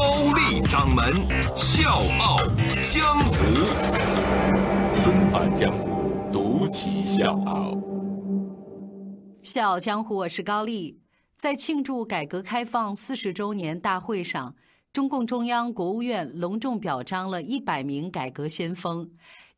高丽掌门笑傲江湖，春返江湖，独骑笑傲。笑傲江湖，我是高丽。在庆祝改革开放四十周年大会上。中共中央、国务院隆重表彰了一百名改革先锋。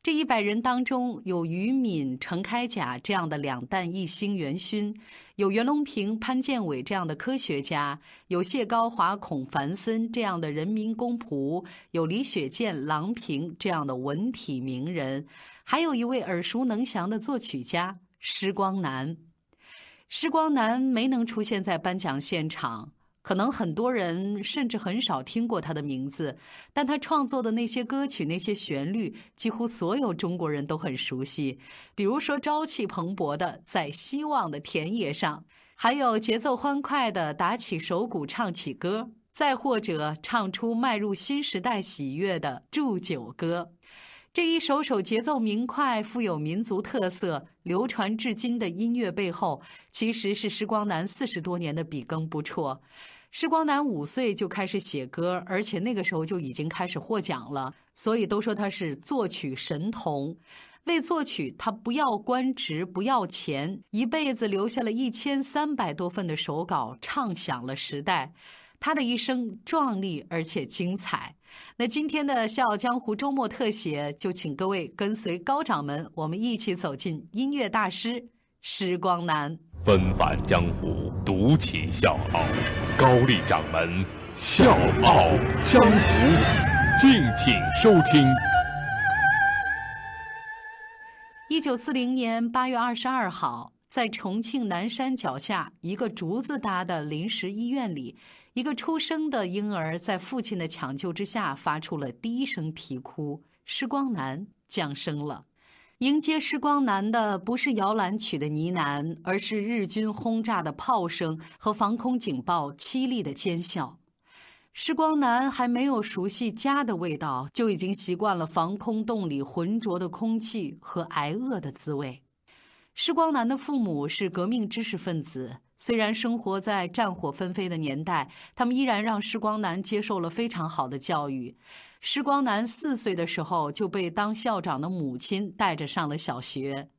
这一百人当中，有于敏、程开甲这样的两弹一星元勋，有袁隆平、潘建伟这样的科学家，有谢高华、孔繁森这样的人民公仆，有李雪健、郎平这样的文体名人，还有一位耳熟能详的作曲家施光南。施光南没能出现在颁奖现场。可能很多人甚至很少听过他的名字，但他创作的那些歌曲、那些旋律，几乎所有中国人都很熟悉。比如说朝气蓬勃的《在希望的田野上》，还有节奏欢快的打起手鼓唱起歌，再或者唱出迈入新时代喜悦的《祝酒歌》。这一首首节奏明快、富有民族特色、流传至今的音乐背后，其实是时光南四十多年的笔耕不辍。施光南五岁就开始写歌，而且那个时候就已经开始获奖了，所以都说他是作曲神童。为作曲，他不要官职，不要钱，一辈子留下了一千三百多份的手稿，唱响了时代。他的一生壮丽而且精彩。那今天的《笑傲江湖》周末特写，就请各位跟随高掌门，我们一起走进音乐大师施光南。纷返江湖，独起笑傲。高丽掌门笑傲江湖，敬请收听。一九四零年八月二十二号，在重庆南山脚下一个竹子搭的临时医院里，一个出生的婴儿在父亲的抢救之下发出了第一声啼哭，施光南降生了。迎接施光南的不是摇篮曲的呢喃，而是日军轰炸的炮声和防空警报凄厉的尖啸。施光南还没有熟悉家的味道，就已经习惯了防空洞里浑浊的空气和挨饿的滋味。施光南的父母是革命知识分子，虽然生活在战火纷飞的年代，他们依然让施光南接受了非常好的教育。施光南四岁的时候就被当校长的母亲带着上了小学。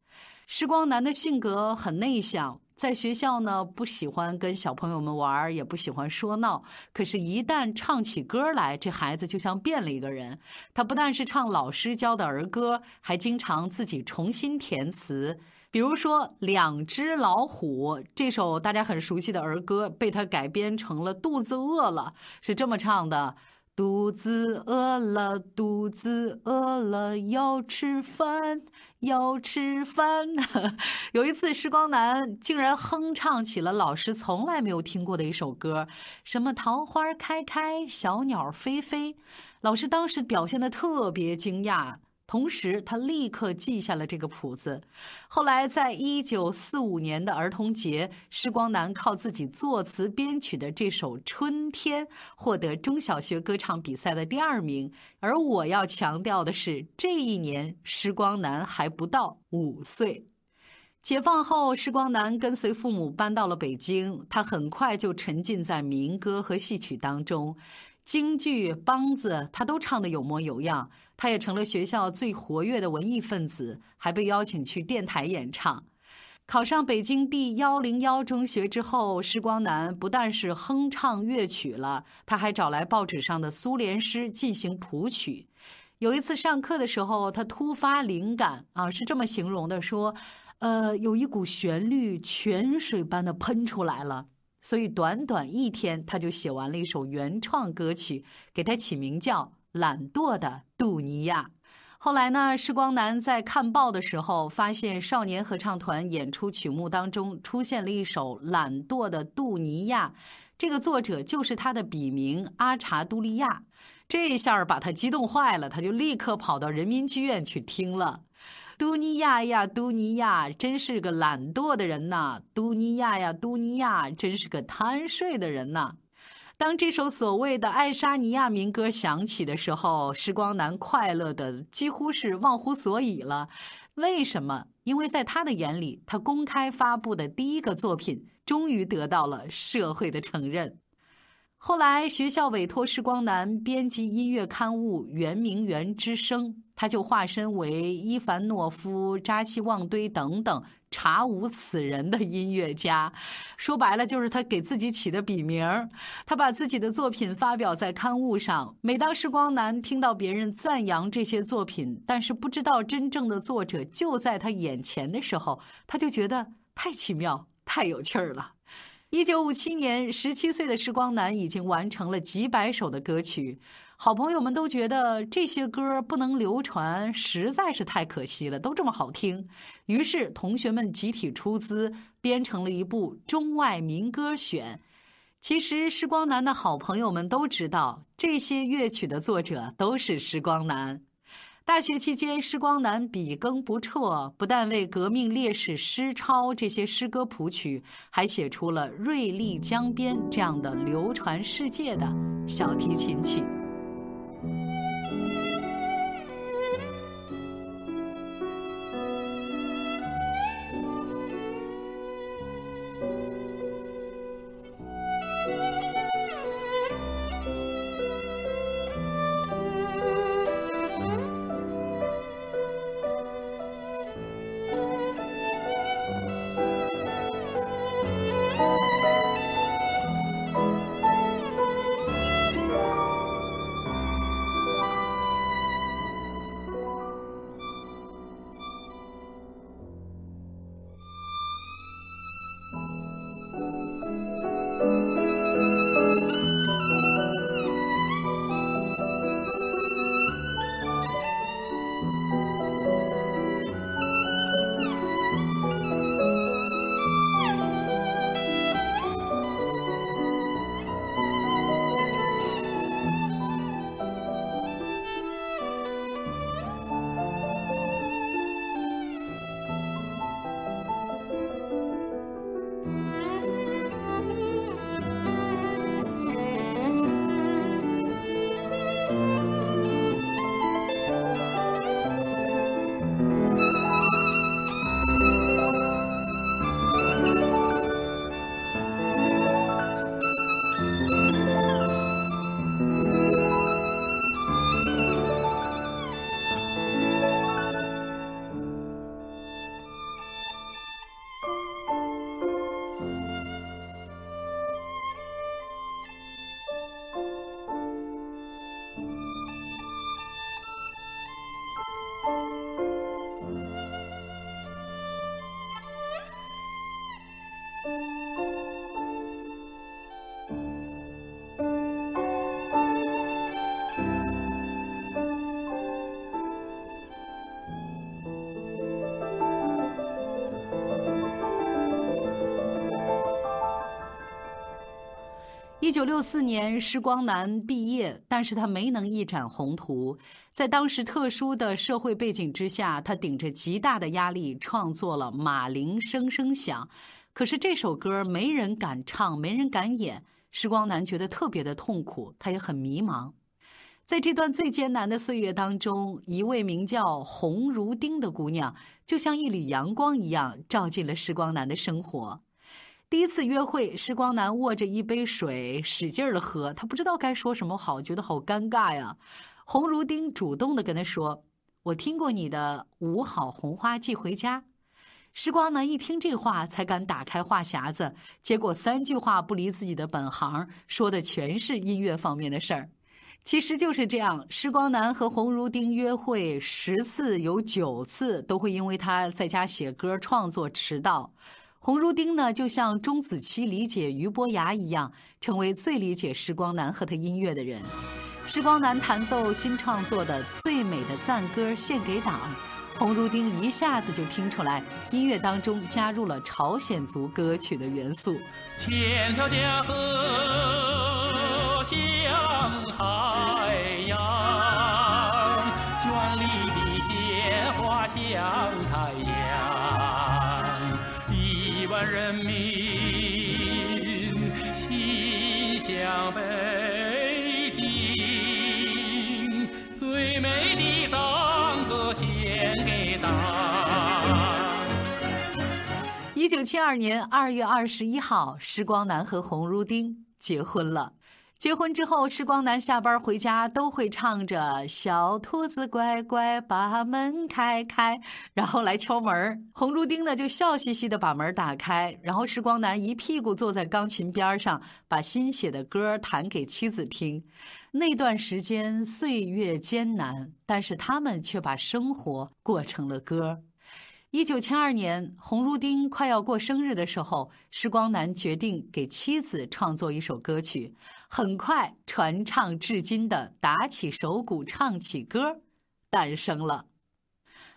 施光南的性格很内向，在学校呢不喜欢跟小朋友们玩，也不喜欢说闹。可是，一旦唱起歌来，这孩子就像变了一个人。他不但是唱老师教的儿歌，还经常自己重新填词。比如说《两只老虎》这首大家很熟悉的儿歌，被他改编成了《肚子饿了》，是这么唱的。肚子饿了，肚子饿了，要吃饭，要吃饭。有一次，时光男竟然哼唱起了老师从来没有听过的一首歌，什么“桃花开开，小鸟飞飞”。老师当时表现的特别惊讶。同时，他立刻记下了这个谱子。后来，在一九四五年的儿童节，施光南靠自己作词编曲的这首《春天》获得中小学歌唱比赛的第二名。而我要强调的是，这一年施光南还不到五岁。解放后，施光南跟随父母搬到了北京，他很快就沉浸在民歌和戏曲当中。京剧、梆子，他都唱得有模有样。他也成了学校最活跃的文艺分子，还被邀请去电台演唱。考上北京第幺零幺中学之后，施光南不但是哼唱乐曲了，他还找来报纸上的苏联诗进行谱曲。有一次上课的时候，他突发灵感啊，是这么形容的：说，呃，有一股旋律泉水般的喷出来了。所以，短短一天，他就写完了一首原创歌曲，给他起名叫《懒惰的杜尼亚》。后来呢，施光南在看报的时候，发现少年合唱团演出曲目当中出现了一首《懒惰的杜尼亚》，这个作者就是他的笔名阿查杜利亚。这一下把他激动坏了，他就立刻跑到人民剧院去听了。都尼亚呀，都尼亚，真是个懒惰的人呐！都尼亚呀，都尼亚，真是个贪睡的人呐！当这首所谓的爱沙尼亚民歌响起的时候，时光男快乐的几乎是忘乎所以了。为什么？因为在他的眼里，他公开发布的第一个作品终于得到了社会的承认。后来，学校委托时光男编辑音乐刊物《圆明园之声》，他就化身为伊凡诺夫、扎西旺堆等等查无此人的音乐家。说白了，就是他给自己起的笔名他把自己的作品发表在刊物上。每当时光男听到别人赞扬这些作品，但是不知道真正的作者就在他眼前的时候，他就觉得太奇妙、太有趣儿了。一九五七年，十七岁的时光男已经完成了几百首的歌曲。好朋友们都觉得这些歌不能流传，实在是太可惜了，都这么好听。于是，同学们集体出资，编成了一部《中外民歌选》。其实，时光男的好朋友们都知道，这些乐曲的作者都是时光男。大学期间，施光南笔耕不辍，不但为革命烈士诗抄这些诗歌谱曲，还写出了《瑞丽江边》这样的流传世界的小提琴曲。九六四年，施光南毕业，但是他没能一展宏图。在当时特殊的社会背景之下，他顶着极大的压力创作了《马铃声声响》，可是这首歌没人敢唱，没人敢演。施光南觉得特别的痛苦，他也很迷茫。在这段最艰难的岁月当中，一位名叫洪如丁的姑娘，就像一缕阳光一样，照进了施光南的生活。第一次约会，时光男握着一杯水，使劲儿的喝。他不知道该说什么好，觉得好尴尬呀。洪如丁主动的跟他说：“我听过你的《五好红花寄回家》。”时光男一听这话，才敢打开话匣子。结果三句话不离自己的本行，说的全是音乐方面的事儿。其实就是这样，时光男和洪如丁约会十次有九次都会因为他在家写歌创作迟到。洪如丁呢，就像钟子期理解俞伯牙一样，成为最理解时光男和他音乐的人。时光男弹奏新创作的《最美的赞歌献给党》，洪如丁一下子就听出来，音乐当中加入了朝鲜族歌曲的元素。千条江河向海洋，绚丽的鲜花向太阳。湾人民心向北京，最美的赞歌献给党。一九七二年二月二十一号，时光男和红如丁结婚了。结婚之后，时光男下班回家都会唱着小兔子乖乖把门开开，然后来敲门。红烛丁呢，就笑嘻嘻的把门打开。然后时光男一屁股坐在钢琴边上，把新写的歌弹给妻子听。那段时间，岁月艰难，但是他们却把生活过成了歌。一九七二年，洪如丁快要过生日的时候，施光南决定给妻子创作一首歌曲。很快，传唱至今的《打起手鼓唱起歌》诞生了。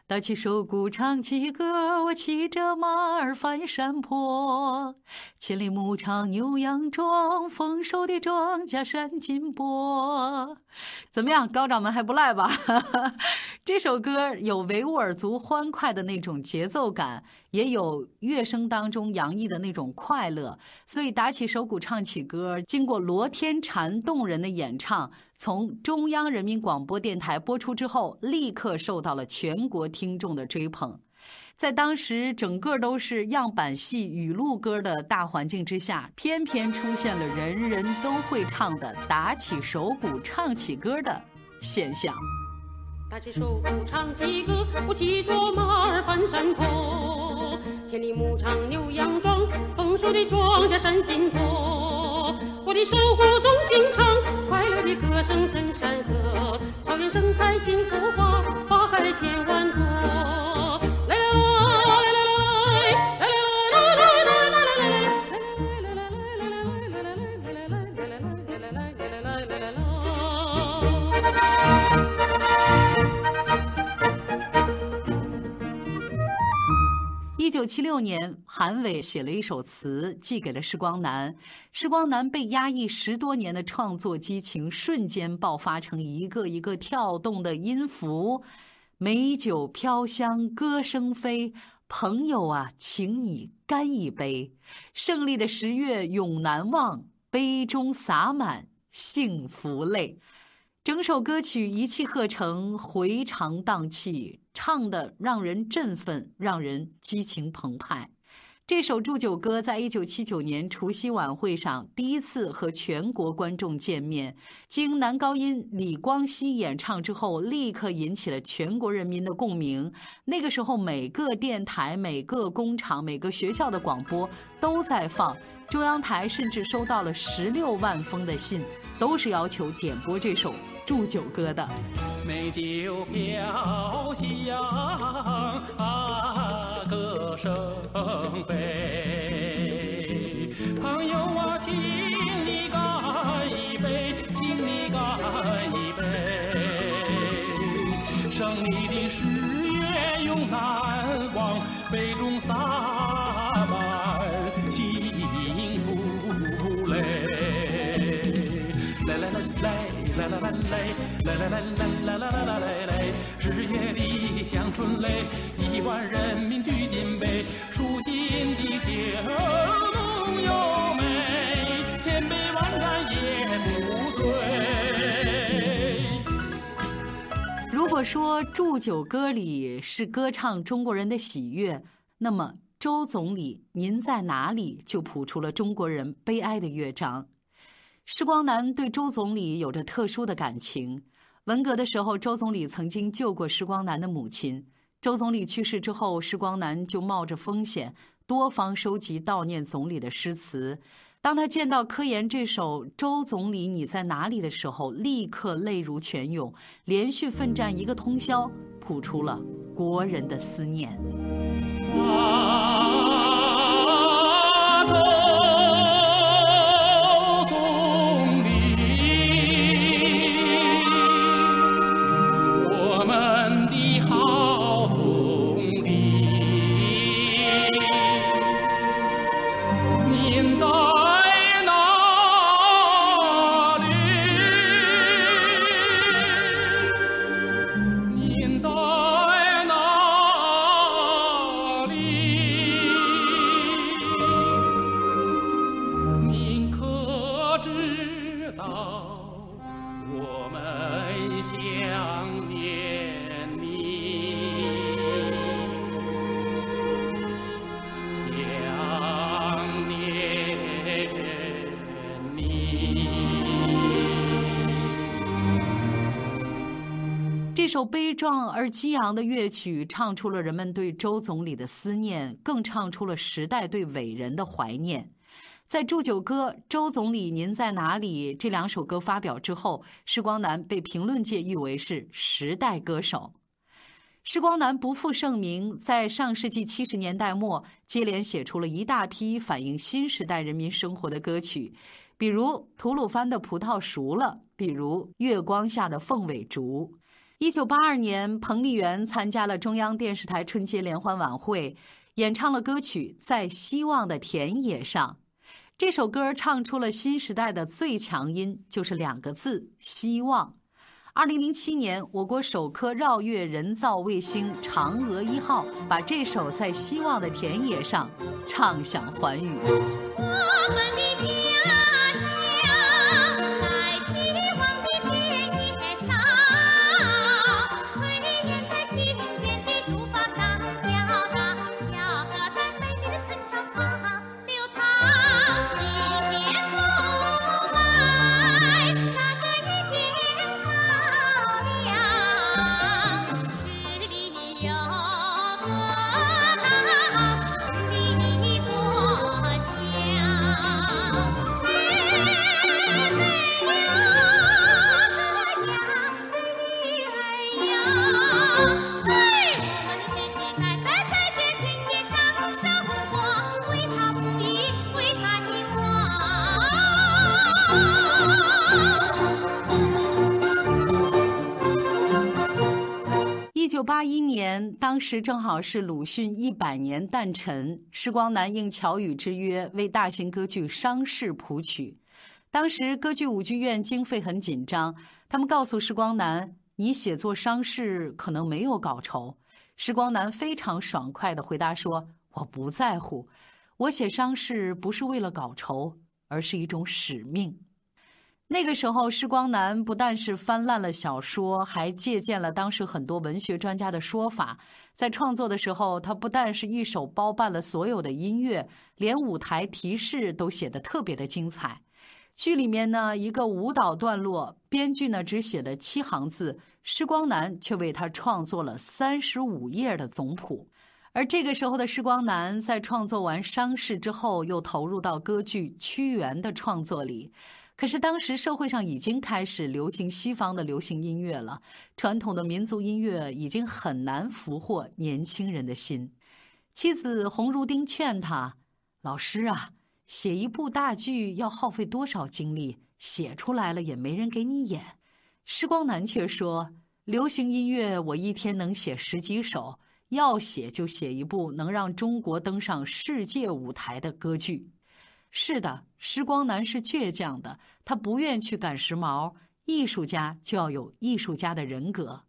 打起手鼓唱起歌，我骑着马儿翻山坡，千里牧场牛羊壮，丰收的庄稼闪金波。怎么样，高掌门还不赖吧？这首歌有维吾尔族欢快的那种节奏感。也有乐声当中洋溢的那种快乐，所以打起手鼓唱起歌，经过罗天婵动人的演唱，从中央人民广播电台播出之后，立刻受到了全国听众的追捧。在当时整个都是样板戏语录歌的大环境之下，偏偏出现了人人都会唱的打起手鼓唱起歌的现象。打起手鼓唱起歌，我骑着马儿翻山坡。千里牧场牛羊壮，丰收的庄稼闪金光。我的手鼓纵情唱，快乐的歌声震山河。草原盛开幸福花，花海千万。九七六年，韩伟写了一首词，寄给了施光南。施光南被压抑十多年的创作激情，瞬间爆发成一个一个跳动的音符。美酒飘香，歌声飞，朋友啊，请你干一杯。胜利的十月永难忘，杯中洒满幸福泪。整首歌曲一气呵成，回肠荡气，唱得让人振奋，让人激情澎湃。这首祝酒歌在一九七九年除夕晚会上第一次和全国观众见面，经男高音李光羲演唱之后，立刻引起了全国人民的共鸣。那个时候，每个电台、每个工厂、每个学校的广播都在放，中央台甚至收到了十六万封的信，都是要求点播这首。祝酒歌的，美酒飘香，啊，歌声飞。来来来来来来来来来来来，日月里香春雷，亿万人民聚金杯，舒心的酒浓又美，千杯万盏也不醉。如果说祝酒歌里是歌唱中国人的喜悦，那么周总理您在哪里就谱出了中国人悲哀的乐章。施光南对周总理有着特殊的感情。文革的时候，周总理曾经救过施光南的母亲。周总理去世之后，施光南就冒着风险，多方收集悼念总理的诗词。当他见到科研这首《周总理你在哪里》的时候，立刻泪如泉涌，连续奋战一个通宵，谱出了国人的思念。想这首悲壮而激昂的乐曲，唱出了人们对周总理的思念，更唱出了时代对伟人的怀念。在祝酒歌《周总理您在哪里》这两首歌发表之后，施光南被评论界誉为是时代歌手。施光南不负盛名，在上世纪七十年代末，接连写出了一大批反映新时代人民生活的歌曲，比如《吐鲁番的葡萄熟了》，比如《月光下的凤尾竹》。一九八二年，彭丽媛参加了中央电视台春节联欢晚会，演唱了歌曲《在希望的田野上》。这首歌唱出了新时代的最强音，就是两个字“希望”。二零零七年，我国首颗绕月人造卫星“嫦娥一号”把这首《在希望的田野上》唱响寰宇。当时正好是鲁迅一百年诞辰，施光南应乔羽之约，为大型歌剧《伤逝》谱曲。当时歌剧舞剧院经费很紧张，他们告诉施光南：“你写作《伤逝》可能没有稿酬。”施光南非常爽快地回答说：“我不在乎，我写《伤逝》不是为了稿酬，而是一种使命。”那个时候，施光南不但是翻烂了小说，还借鉴了当时很多文学专家的说法。在创作的时候，他不但是一手包办了所有的音乐，连舞台提示都写得特别的精彩。剧里面呢，一个舞蹈段落，编剧呢只写了七行字，施光南却为他创作了三十五页的总谱。而这个时候的施光南，在创作完《伤逝》之后，又投入到歌剧《屈原》的创作里。可是当时社会上已经开始流行西方的流行音乐了，传统的民族音乐已经很难俘获年轻人的心。妻子洪如丁劝他：“老师啊，写一部大剧要耗费多少精力？写出来了也没人给你演。”施光南却说：“流行音乐我一天能写十几首，要写就写一部能让中国登上世界舞台的歌剧。”是的，施光南是倔强的，他不愿去赶时髦。艺术家就要有艺术家的人格。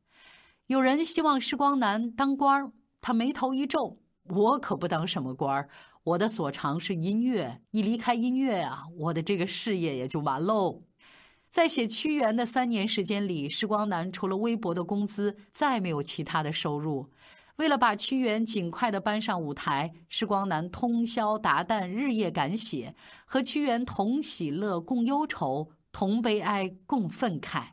有人希望施光南当官，他眉头一皱：“我可不当什么官，我的所长是音乐。一离开音乐啊，我的这个事业也就完喽。”在写《屈原》的三年时间里，施光南除了微薄的工资，再没有其他的收入。为了把屈原尽快的搬上舞台，施光南通宵达旦，日夜赶写，和屈原同喜乐，共忧愁，同悲哀，共愤慨。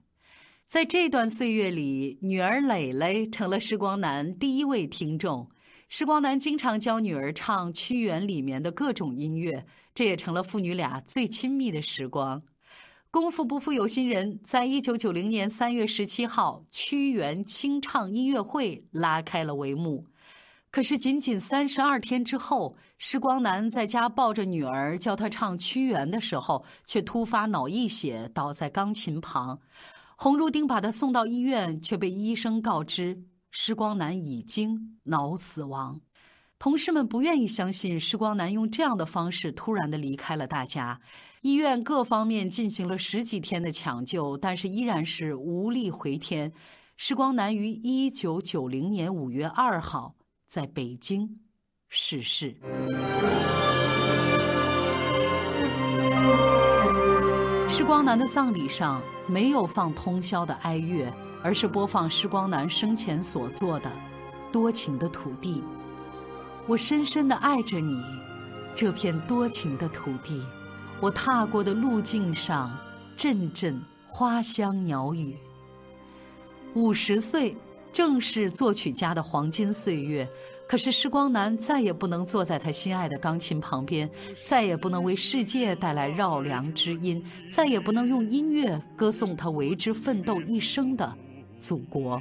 在这段岁月里，女儿蕾蕾成了施光南第一位听众。施光南经常教女儿唱屈原里面的各种音乐，这也成了父女俩最亲密的时光。功夫不负有心人，在一九九零年三月十七号，屈原清唱音乐会拉开了帷幕。可是，仅仅三十二天之后，施光南在家抱着女儿教她唱屈原的时候，却突发脑溢血，倒在钢琴旁。洪如丁把他送到医院，却被医生告知施光南已经脑死亡。同事们不愿意相信施光南用这样的方式突然的离开了大家。医院各方面进行了十几天的抢救，但是依然是无力回天。施光南于一九九零年五月二号在北京逝世。施光南的葬礼上没有放通宵的哀乐，而是播放施光南生前所做的《多情的土地》。我深深地爱着你，这片多情的土地。我踏过的路径上，阵阵花香鸟语。五十岁正是作曲家的黄金岁月，可是施光南再也不能坐在他心爱的钢琴旁边，再也不能为世界带来绕梁之音，再也不能用音乐歌颂他为之奋斗一生的祖国。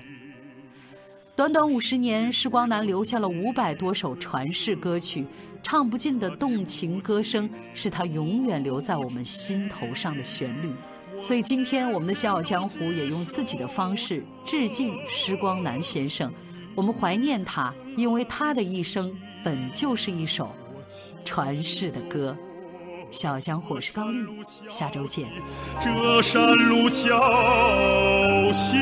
短短五十年，施光南留下了五百多首传世歌曲，唱不尽的动情歌声，是他永远留在我们心头上的旋律。所以今天，我们的《笑傲江湖》也用自己的方式致敬施光南先生。我们怀念他，因为他的一生本就是一首传世的歌。《笑傲江湖》是高丽，下周见。这山路小溪。